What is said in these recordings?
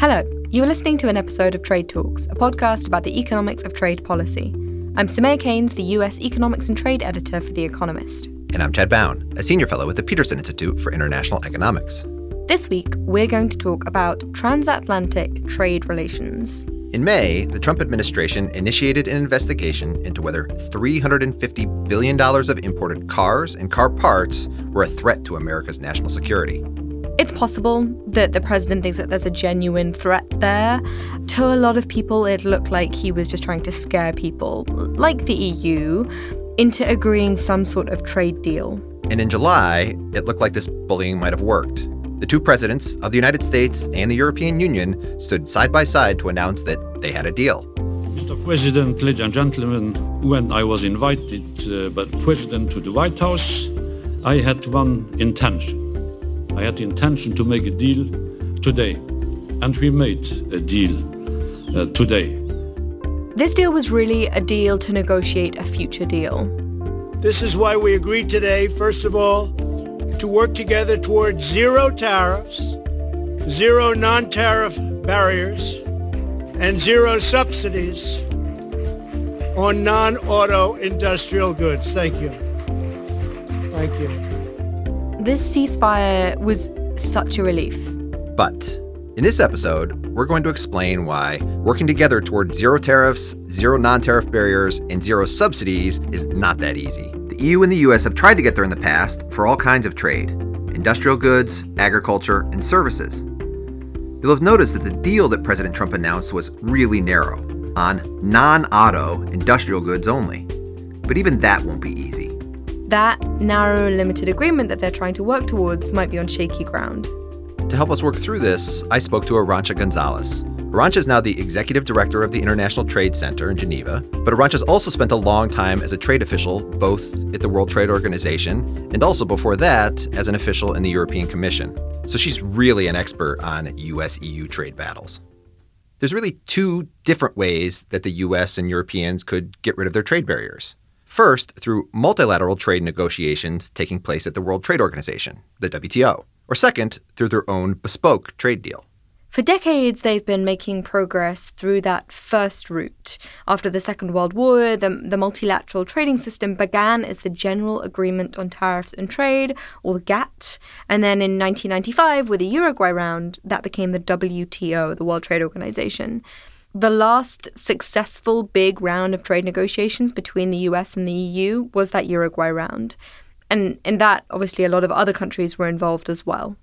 Hello, you are listening to an episode of Trade Talks, a podcast about the economics of trade policy. I'm Soumaya Keynes, the US Economics and Trade Editor for The Economist. And I'm Chad Bown, a senior fellow at the Peterson Institute for International Economics. This week, we're going to talk about transatlantic trade relations. In May, the Trump administration initiated an investigation into whether $350 billion of imported cars and car parts were a threat to America's national security. It's possible that the president thinks that there's a genuine threat there. To a lot of people, it looked like he was just trying to scare people, like the EU, into agreeing some sort of trade deal. And in July, it looked like this bullying might have worked. The two presidents of the United States and the European Union stood side by side to announce that they had a deal. Mr. President, ladies and gentlemen, when I was invited uh, by the President to the White House, I had one intention I had the intention to make a deal today, and we made a deal uh, today. This deal was really a deal to negotiate a future deal. This is why we agreed today, first of all, to work together towards zero tariffs, zero non tariff barriers, and zero subsidies on non auto industrial goods. Thank you. Thank you. This ceasefire was such a relief. But in this episode, we're going to explain why working together toward zero tariffs, zero non tariff barriers, and zero subsidies is not that easy. The EU and the US have tried to get there in the past for all kinds of trade industrial goods, agriculture, and services. You'll have noticed that the deal that President Trump announced was really narrow, on non auto industrial goods only. But even that won't be easy that narrow, limited agreement that they're trying to work towards might be on shaky ground. To help us work through this, I spoke to Arantxa Gonzalez. Arantxa is now the executive director of the International Trade Center in Geneva, but Arantxa's also spent a long time as a trade official, both at the World Trade Organization and also before that as an official in the European Commission. So she's really an expert on US EU trade battles. There's really two different ways that the US and Europeans could get rid of their trade barriers. First, through multilateral trade negotiations taking place at the World Trade Organization, the WTO. Or second, through their own bespoke trade deal. For decades, they've been making progress through that first route. After the Second World War, the, the, multilateral trading system began as the General Agreement on Tariffs and Trade, or GATT. And then in 1995, with the Uruguay round, that became the WTO, the World Trade Organization. The last successful big round of trade negotiations between the US and the EU was that Uruguay round. And in that, obviously, a lot of other countries were involved as well.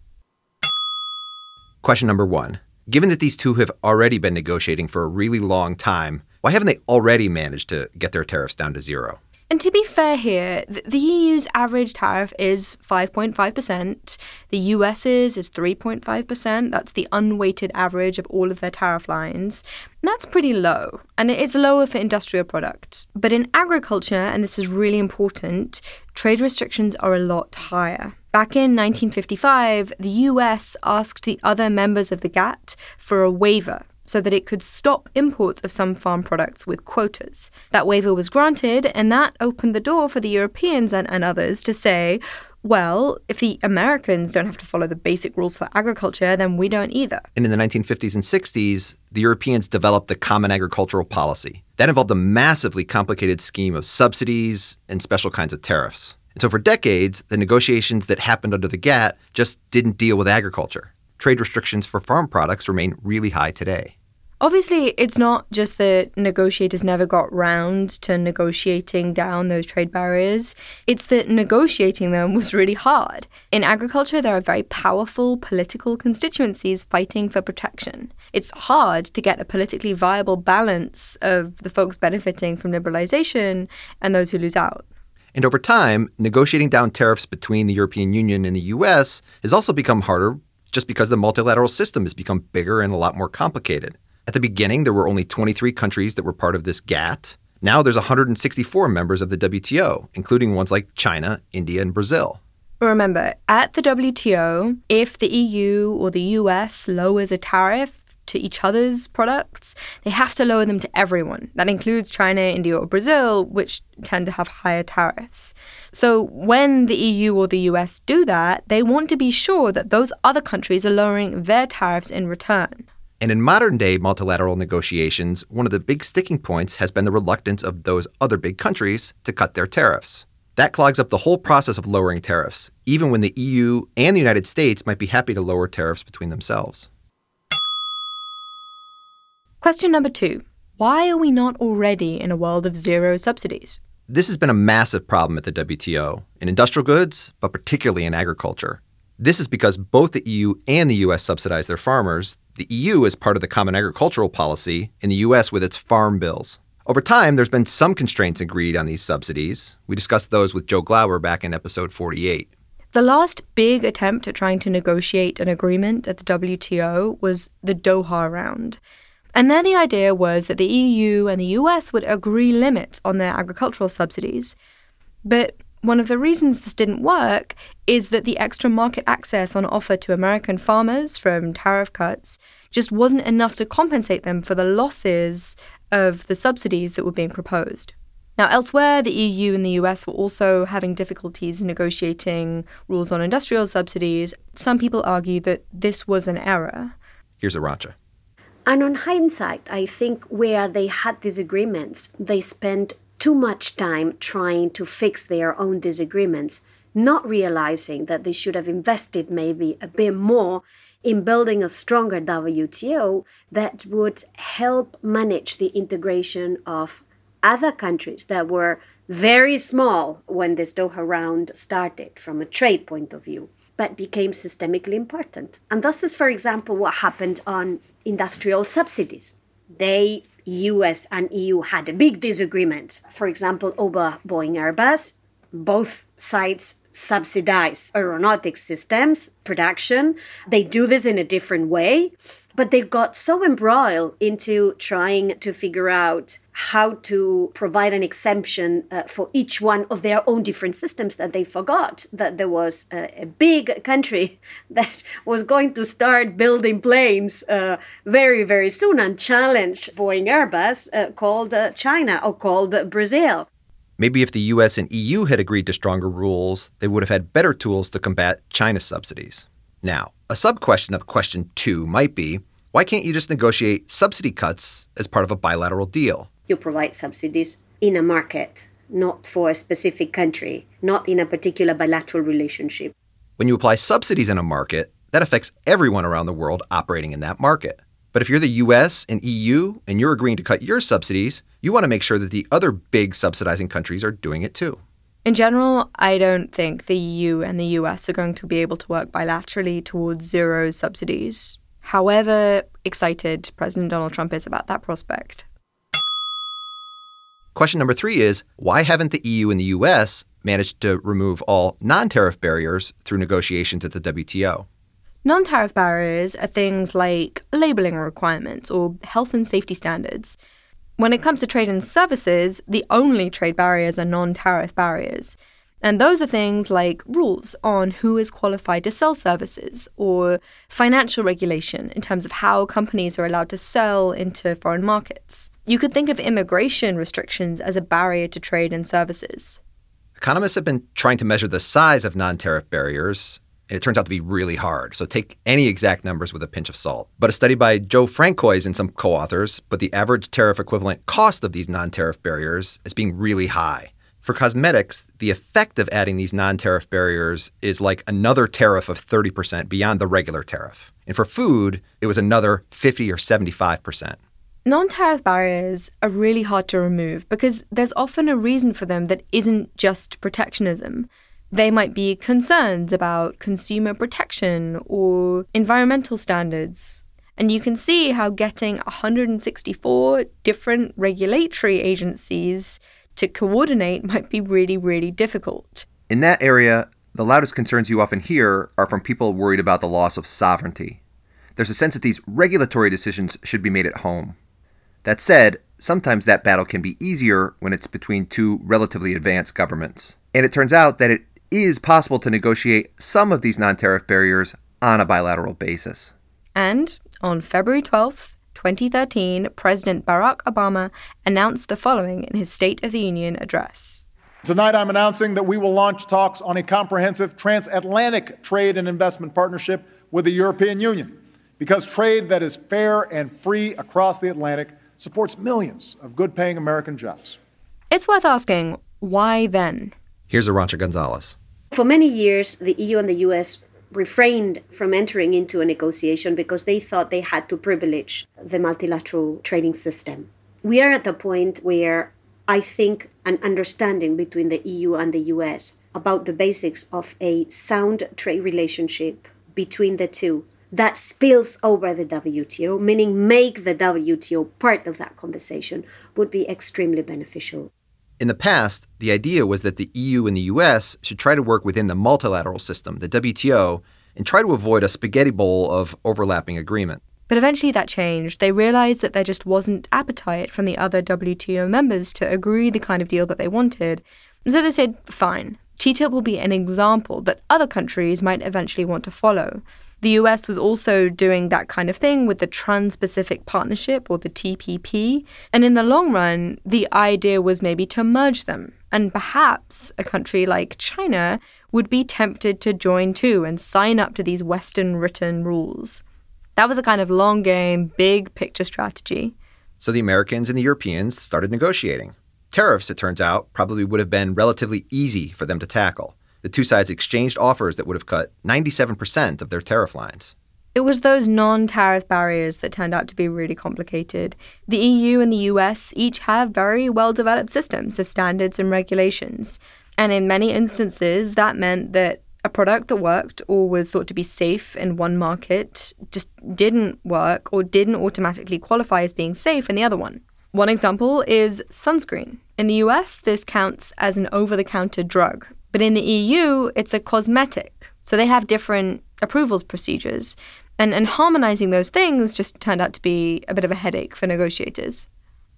Question number one Given that these two have already been negotiating for a really long time, why haven't they already managed to get their tariffs down to zero? And to be fair here, the EU's average tariff is 5.5%. The US's is 3.5%. That's the unweighted average of all of their tariff lines. And that's pretty low. And it is lower for industrial products. But in agriculture, and this is really important, trade restrictions are a lot higher. Back in 1955, the US asked the other members of the GATT for a waiver so that it could stop imports of some farm products with quotas. That waiver was granted, and that opened the door for the Europeans and, and others to say, well, if the Americans don't have to follow the basic rules for agriculture, then we don't either. And in the 1950s and 60s, the Europeans developed the Common Agricultural Policy. That involved a massively complicated scheme of subsidies and special kinds of tariffs. And so for decades, the negotiations that happened under the GATT just didn't deal with agriculture. Trade restrictions for farm products remain really high today. Obviously, it's not just that negotiators never got round to negotiating down those trade barriers. It's that negotiating them was really hard. In agriculture, there are very powerful political constituencies fighting for protection. It's hard to get a politically viable balance of the folks benefiting from liberalization and those who lose out. And over time, negotiating down tariffs between the European Union and the US has also become harder just because the multilateral system has become bigger and a lot more complicated. At the beginning, there were only 23 countries that were part of this GATT. Now there's 164 members of the WTO, including ones like China, India, and Brazil. Remember, at the WTO, if the EU or the US lowers a tariff to each other's products, they have to lower them to everyone. That includes China, India, or Brazil, which tend to have higher tariffs. So when the EU or the US do that, they want to be sure that those other countries are lowering their tariffs in return. And in modern day multilateral negotiations, one of the big sticking points has been the reluctance of those other big countries to cut their tariffs. That clogs up the whole process of lowering tariffs, even when the EU and the United States might be happy to lower tariffs between themselves. Question number two Why are we not already in a world of zero subsidies? This has been a massive problem at the WTO, in industrial goods, but particularly in agriculture. This is because both the EU and the US subsidize their farmers. The EU is part of the Common Agricultural Policy, and the US with its farm bills. Over time, there's been some constraints agreed on these subsidies. We discussed those with Joe Glauber back in episode 48. The last big attempt at trying to negotiate an agreement at the WTO was the Doha round. And there the idea was that the EU and the US would agree limits on their agricultural subsidies. But one of the reasons this didn't work is that the extra market access on offer to American farmers from tariff cuts just wasn't enough to compensate them for the losses of the subsidies that were being proposed. Now, elsewhere, the EU and the US were also having difficulties negotiating rules on industrial subsidies. Some people argue that this was an error. Here's Arantxa. And on hindsight, I think where they had disagreements, they spent too much time trying to fix their own disagreements, not realizing that they should have invested maybe a bit more in building a stronger WTO that would help manage the integration of other countries that were very small when this Doha round started from a trade point of view, but became systemically important. And this is, for example, what happened on industrial subsidies. They US and EU had a big disagreement. For example, over Boeing Airbus, both sides subsidize aeronautic systems production. They do this in a different way, but they got so embroiled into trying to figure out how to provide an exemption uh, for each one of their own different systems that they forgot that there was a, a big country that was going to start building planes uh, very, very soon and challenge Boeing Airbus uh, called uh, China or called Brazil. Maybe if the US and EU had agreed to stronger rules, they would have had better tools to combat China's subsidies. Now, a sub question of question two might be why can't you just negotiate subsidy cuts as part of a bilateral deal? You provide subsidies in a market, not for a specific country, not in a particular bilateral relationship. When you apply subsidies in a market, that affects everyone around the world operating in that market. But if you're the US and EU and you're agreeing to cut your subsidies, you want to make sure that the other big subsidizing countries are doing it too. In general, I don't think the EU and the US are going to be able to work bilaterally towards zero subsidies. However excited President Donald Trump is about that prospect. Question number three is why haven't the EU and the US managed to remove all non tariff barriers through negotiations at the WTO? Non tariff barriers are things like labeling requirements or health and safety standards. When it comes to trade and services, the only trade barriers are non tariff barriers. And those are things like rules on who is qualified to sell services or financial regulation in terms of how companies are allowed to sell into foreign markets. You could think of immigration restrictions as a barrier to trade and services. Economists have been trying to measure the size of non tariff barriers, and it turns out to be really hard. So take any exact numbers with a pinch of salt. But a study by Joe Francois and some co authors put the average tariff equivalent cost of these non tariff barriers as being really high. For cosmetics, the effect of adding these non tariff barriers is like another tariff of 30% beyond the regular tariff. And for food, it was another 50 or 75%. Non tariff barriers are really hard to remove because there's often a reason for them that isn't just protectionism. They might be concerns about consumer protection or environmental standards. And you can see how getting 164 different regulatory agencies to coordinate might be really, really difficult. In that area, the loudest concerns you often hear are from people worried about the loss of sovereignty. There's a sense that these regulatory decisions should be made at home. That said, sometimes that battle can be easier when it's between two relatively advanced governments. And it turns out that it is possible to negotiate some of these non tariff barriers on a bilateral basis. And on February 12th, 2013, President Barack Obama announced the following in his State of the Union address. Tonight, I'm announcing that we will launch talks on a comprehensive transatlantic trade and investment partnership with the European Union because trade that is fair and free across the Atlantic supports millions of good paying American jobs. It's worth asking why then? Here's Arantxa Gonzalez. For many years, the EU and the US refrained from entering into a negotiation because they thought they had to privilege the multilateral trading system. We are at the point where I think an understanding between the EU and the US about the basics of a sound trade relationship between the two that spills over the WTO, meaning make the WTO part of that conversation, would be extremely beneficial. In the past, the idea was that the EU and the US should try to work within the multilateral system, the WTO, and try to avoid a spaghetti bowl of overlapping agreement. But eventually that changed. They realized that there just wasn't appetite from the other WTO members to agree the kind of deal that they wanted. So they said, fine, TTIP will be an example that other countries might eventually want to follow. The US was also doing that kind of thing with the Trans Pacific Partnership or the TPP. And in the long run, the idea was maybe to merge them. And perhaps a country like China would be tempted to join too and sign up to these Western written rules. That was a kind of long game, big picture strategy. So the Americans and the Europeans started negotiating. Tariffs, it turns out, probably would have been relatively easy for them to tackle. The two sides exchanged offers that would have cut 97% of their tariff lines. It was those non tariff barriers that turned out to be really complicated. The EU and the US each have very well developed systems of standards and regulations. And in many instances, that meant that a product that worked or was thought to be safe in one market just didn't work or didn't automatically qualify as being safe in the other one. One example is sunscreen. In the US, this counts as an over the counter drug, but in the EU, it's a cosmetic. So they have different approvals procedures. And, and harmonizing those things just turned out to be a bit of a headache for negotiators.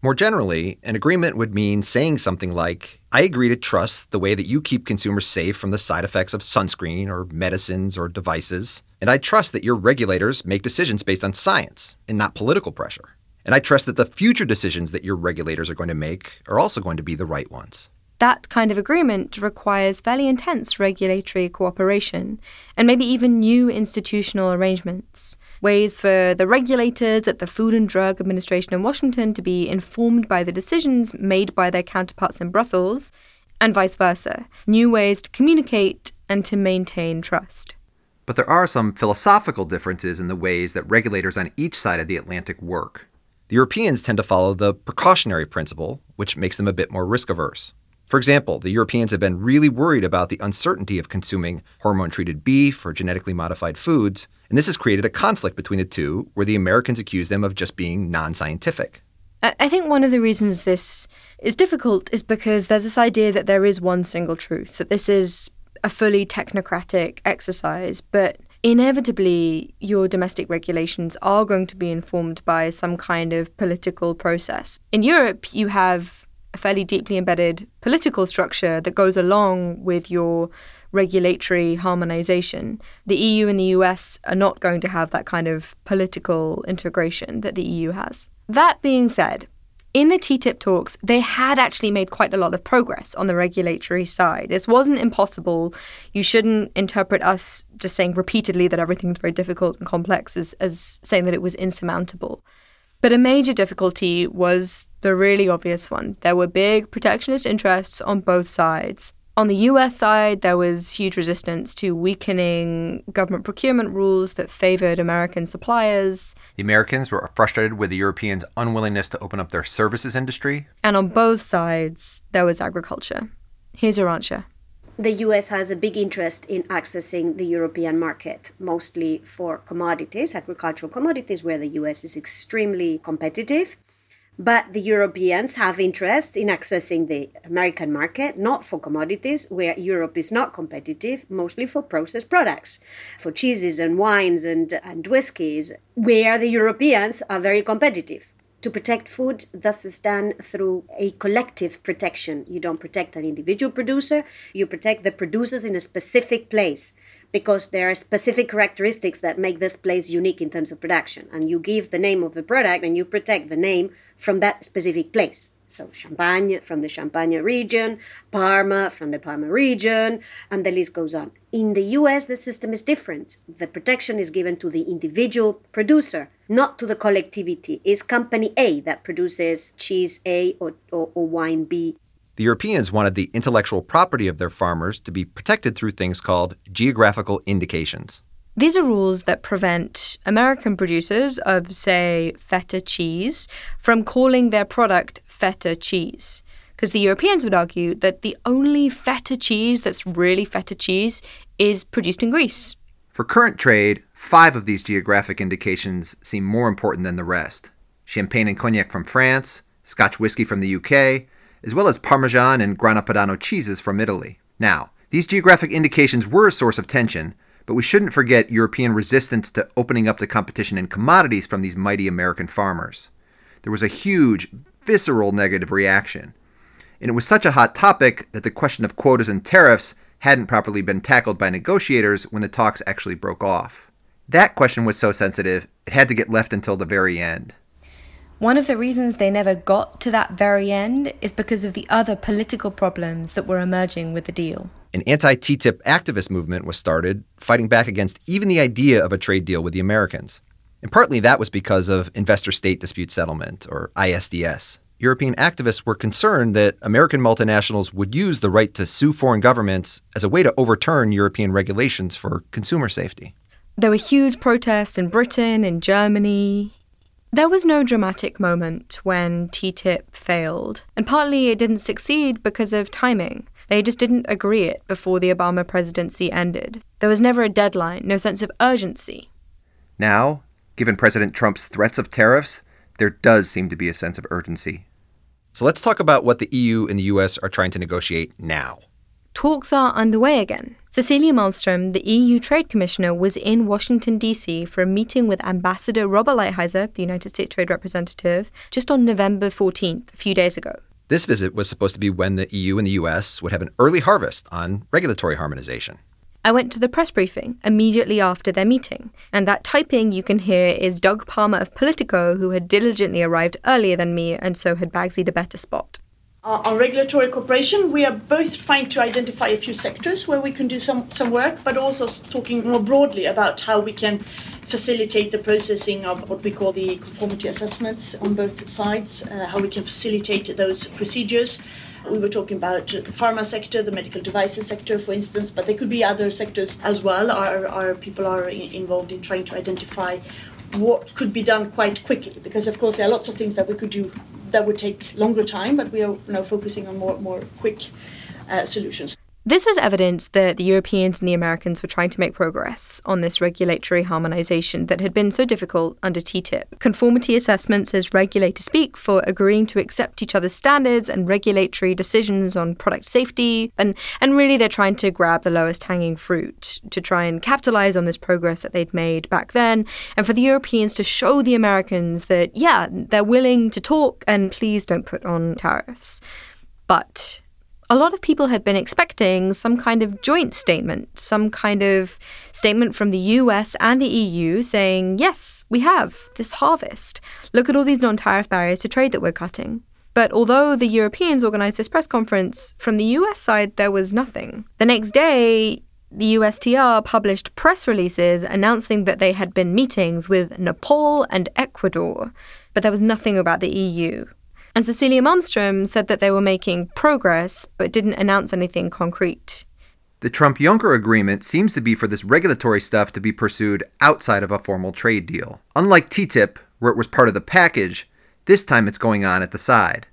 More generally, an agreement would mean saying something like, I agree to trust the way that you keep consumers safe from the side effects of sunscreen or medicines or devices. And I trust that your regulators make decisions based on science and not political pressure. And I trust that the future decisions that your regulators are going to make are also going to be the right ones that kind of agreement requires fairly intense regulatory cooperation and maybe even new institutional arrangements, ways for the regulators at the Food and Drug Administration in Washington to be informed by the decisions made by their counterparts in Brussels, and vice versa, new ways to communicate and to maintain trust. But there are some philosophical differences in the ways that regulators on each side of the Atlantic work. The Europeans tend to follow the precautionary principle, which makes them a bit more risk averse. For example, the Europeans have been really worried about the uncertainty of consuming hormone treated beef or genetically modified foods, and this has created a conflict between the two where the Americans accuse them of just being non scientific. I think one of the reasons this is difficult is because there's this idea that there is one single truth, that this is a fully technocratic exercise, but inevitably your domestic regulations are going to be informed by some kind of political process. In Europe, you have a fairly deeply embedded political structure that goes along with your regulatory harmonization. The EU and the US are not going to have that kind of political integration that the EU has. That being said, in the TTIP talks, they had actually made quite a lot of progress on the regulatory side. This wasn't impossible. You shouldn't interpret us just saying repeatedly that everything's very difficult and complex as, as saying that it was insurmountable. But a major difficulty was the really obvious one. There were big protectionist interests on both sides. On the US side, there was huge resistance to weakening government procurement rules that favored American suppliers. The Americans were frustrated with the Europeans' unwillingness to open up their services industry. And on both sides, there was agriculture. Here's Arantxa the US has a big interest in accessing the European market, mostly for commodities, agricultural commodities, where the US is extremely competitive. But the Europeans have interest in accessing the American market, not for commodities, where Europe is not competitive, mostly for processed products, for cheeses and wines and, and whiskies, where the Europeans are very competitive to protect food thus is done through a collective protection. You don't protect an individual producer you protect the producers in a specific place because there are specific characteristics that make this place unique in terms of production. And you give the name of the product and you protect the name from that specific place So Champagne from the Champagne region, Parma from the Parma region, and the list goes on. In the US, the system is different. The protection is given to the individual producer, not to the collectivity. It's company A that produces cheese A or, or, or wine B. The Europeans wanted the intellectual property of their farmers to be protected through things called geographical indications. These are rules that prevent American producers of, say, feta cheese from calling their product feta cheese. Because the Europeans would argue that the only feta cheese that's really feta cheese is produced in Greece. For current trade, five of these geographic indications seem more important than the rest Champagne and Cognac from France, Scotch whiskey from the UK, as well as Parmesan and Grana Padano cheeses from Italy. Now, these geographic indications were a source of tension, but we shouldn't forget European resistance to opening up the competition in commodities from these mighty American farmers. There was a huge, visceral negative reaction. And it was such a hot topic that the question of quotas and tariffs hadn't properly been tackled by negotiators when the talks actually broke off. That question was so sensitive, it had to get left until the very end. One of the reasons they never got to that very end is because of the other political problems that were emerging with the deal. An anti TTIP activist movement was started, fighting back against even the idea of a trade deal with the Americans. And partly that was because of Investor State Dispute Settlement, or ISDS. European activists were concerned that American multinationals would use the right to sue foreign governments as a way to overturn European regulations for consumer safety. There were huge protests in Britain and Germany. There was no dramatic moment when TTIP failed, and partly it didn't succeed because of timing. They just didn't agree it before the Obama presidency ended. There was never a deadline, no sense of urgency. Now, given President Trump's threats of tariffs, there does seem to be a sense of urgency. So let's talk about what the EU and the US are trying to negotiate now. Talks are underway again. Cecilia Malmström, the EU Trade Commissioner, was in Washington, D.C. for a meeting with Ambassador Robert Lighthizer, the United States Trade Representative, just on November 14th, a few days ago. This visit was supposed to be when the EU and the US would have an early harvest on regulatory harmonization. I went to the press briefing immediately after their meeting, and that typing you can hear is Doug Palmer of Politico, who had diligently arrived earlier than me and so had Bagsied a better spot. Uh, on regulatory cooperation, we are both trying to identify a few sectors where we can do some, some work, but also talking more broadly about how we can facilitate the processing of what we call the conformity assessments on both sides, uh, how we can facilitate those procedures we were talking about the pharma sector, the medical devices sector, for instance, but there could be other sectors as well. Our, our people are involved in trying to identify what could be done quite quickly, because of course there are lots of things that we could do that would take longer time, but we are now focusing on more more quick uh, solutions. This was evidence that the Europeans and the Americans were trying to make progress on this regulatory harmonization that had been so difficult under TTIP. Conformity assessments, as regulators speak, for agreeing to accept each other's standards and regulatory decisions on product safety. And, and really, they're trying to grab the lowest hanging fruit to try and capitalize on this progress that they'd made back then. And for the Europeans to show the Americans that, yeah, they're willing to talk and please don't put on tariffs. But a lot of people had been expecting some kind of joint statement, some kind of statement from the US and the EU saying, yes, we have this harvest. Look at all these non tariff barriers to trade that we're cutting. But although the Europeans organized this press conference, from the US side, there was nothing. The next day, the USTR published press releases announcing that they had been meetings with Nepal and Ecuador, but there was nothing about the EU. And Cecilia Malmström said that they were making progress, but didn't announce anything concrete. The Trump Juncker agreement seems to be for this regulatory stuff to be pursued outside of a formal trade deal. Unlike TTIP, where it was part of the package, this time it's going on at the side.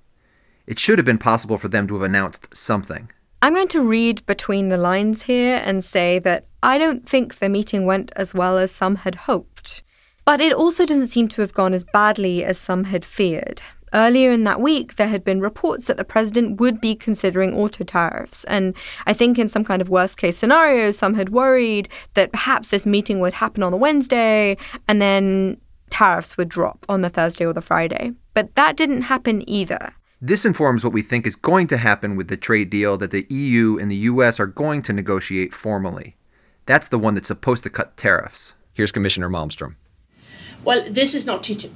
It should have been possible for them to have announced something. I'm going to read between the lines here and say that I don't think the meeting went as well as some had hoped. But it also doesn't seem to have gone as badly as some had feared. Earlier in that week, there had been reports that the president would be considering auto tariffs. And I think, in some kind of worst case scenario, some had worried that perhaps this meeting would happen on the Wednesday and then tariffs would drop on the Thursday or the Friday. But that didn't happen either. This informs what we think is going to happen with the trade deal that the EU and the US are going to negotiate formally. That's the one that's supposed to cut tariffs. Here's Commissioner Malmström. Well, this is not TTIP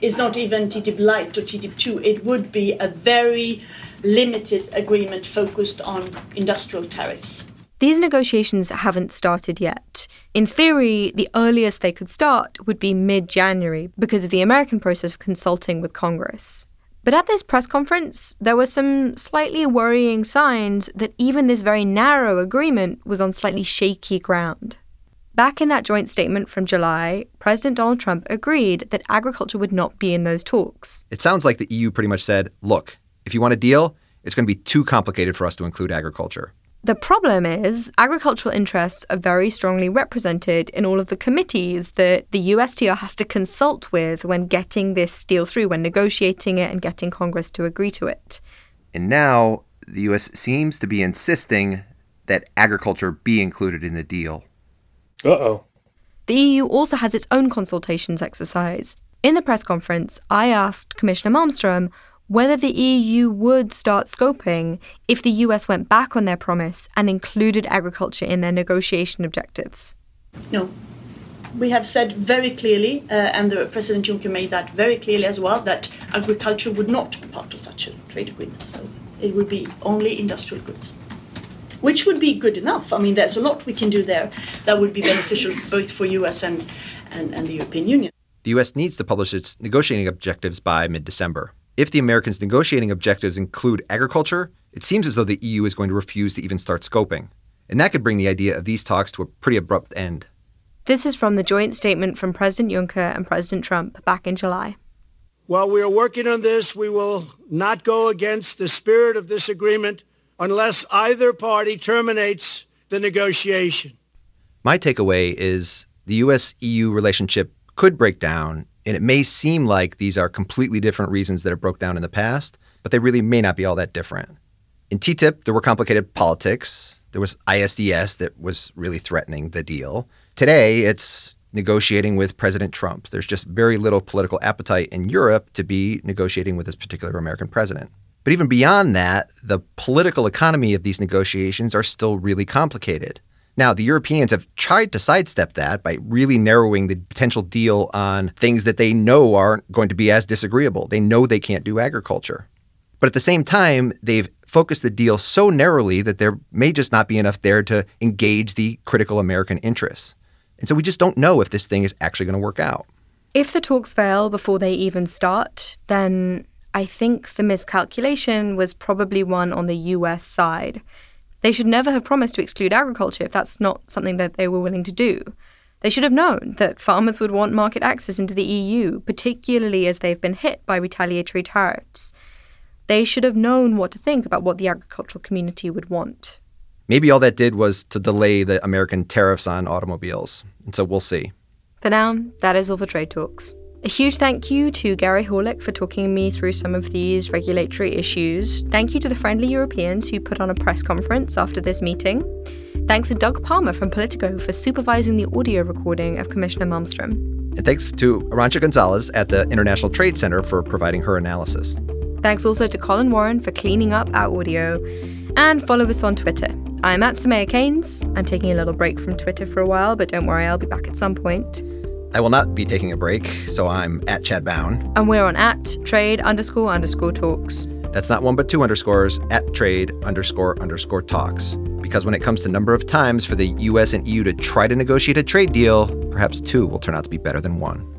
is not even TTIP light or TTIP 2. It would be a very limited agreement focused on industrial tariffs. These negotiations haven't started yet. In theory, the earliest they could start would be mid January because of the American process of consulting with Congress. But at this press conference, there were some slightly worrying signs that even this very narrow agreement was on slightly shaky ground. Back in that joint statement from July, President Donald Trump agreed that agriculture would not be in those talks. It sounds like the EU pretty much said, look, if you want a deal, it's going to be too complicated for us to include agriculture. The problem is, agricultural interests are very strongly represented in all of the committees that the USTR has to consult with when getting this deal through, when negotiating it and getting Congress to agree to it. And now the US seems to be insisting that agriculture be included in the deal. Uh oh. The EU also has its own consultations exercise. In the press conference, I asked Commissioner Malmstrom whether the EU would start scoping if the US went back on their promise and included agriculture in their negotiation objectives. No. We have said very clearly, uh, and the President Juncker made that very clearly as well, that agriculture would not be part of such a trade agreement. So it would be only industrial goods, which would be good enough. I mean, there's a lot we can do there that would be beneficial both for US and, and, and the European Union. The US needs to publish its negotiating objectives by mid December. If the Americans' negotiating objectives include agriculture, it seems as though the EU is going to refuse to even start scoping. And that could bring the idea of these talks to a pretty abrupt end. This is from the joint statement from President Juncker and President Trump back in July. While we are working on this, we will not go against the spirit of this agreement unless either party terminates the negotiation. My takeaway is the US EU relationship could break down and it may seem like these are completely different reasons that it broke down in the past, but they really may not be all that different. In TTIP, there were complicated politics. There was ISDS that was really threatening the deal. Today, it's negotiating with President Trump. There's just very little political appetite in Europe to be negotiating with this particular American president. But even beyond that, the political economy of these negotiations are still really complicated. Now, the Europeans have tried to sidestep that by really narrowing the potential deal on things that they know aren't going to be as disagreeable. They know they can't do agriculture. But at the same time, they've focused the deal so narrowly that there may just not be enough there to engage the critical American interests. And so we just don't know if this thing is actually going to work out. If the talks fail before they even start, then I think the miscalculation was probably one on the US side. They should never have promised to exclude agriculture if that's not something that they were willing to do. They should have known that farmers would want market access into the EU, particularly as they've been hit by retaliatory tariffs. They should have known what to think about what the agricultural community would want. Maybe all that did was to delay the American tariffs on automobiles. And so we'll see. For now, that is all for trade talks. A huge thank you to Gary Horlick for talking me through some of these regulatory issues. Thank you to the Friendly Europeans who put on a press conference after this meeting. Thanks to Doug Palmer from Politico for supervising the audio recording of Commissioner Malmstrom. And thanks to Arantxa Gonzalez at the International Trade Center for providing her analysis. Thanks also to Colin Warren for cleaning up our audio. And follow us on Twitter. I'm at Soumaya Keynes. I'm taking a little break from Twitter for a while, but don't worry, I'll be back at some point. I will not be taking a break, so I'm at Chad Bown. And we're on at trade underscore underscore talks. That's not one but two underscores at trade underscore underscore talks. Because when it comes to number of times for the US and EU to try to negotiate a trade deal, perhaps two will turn out to be better than one.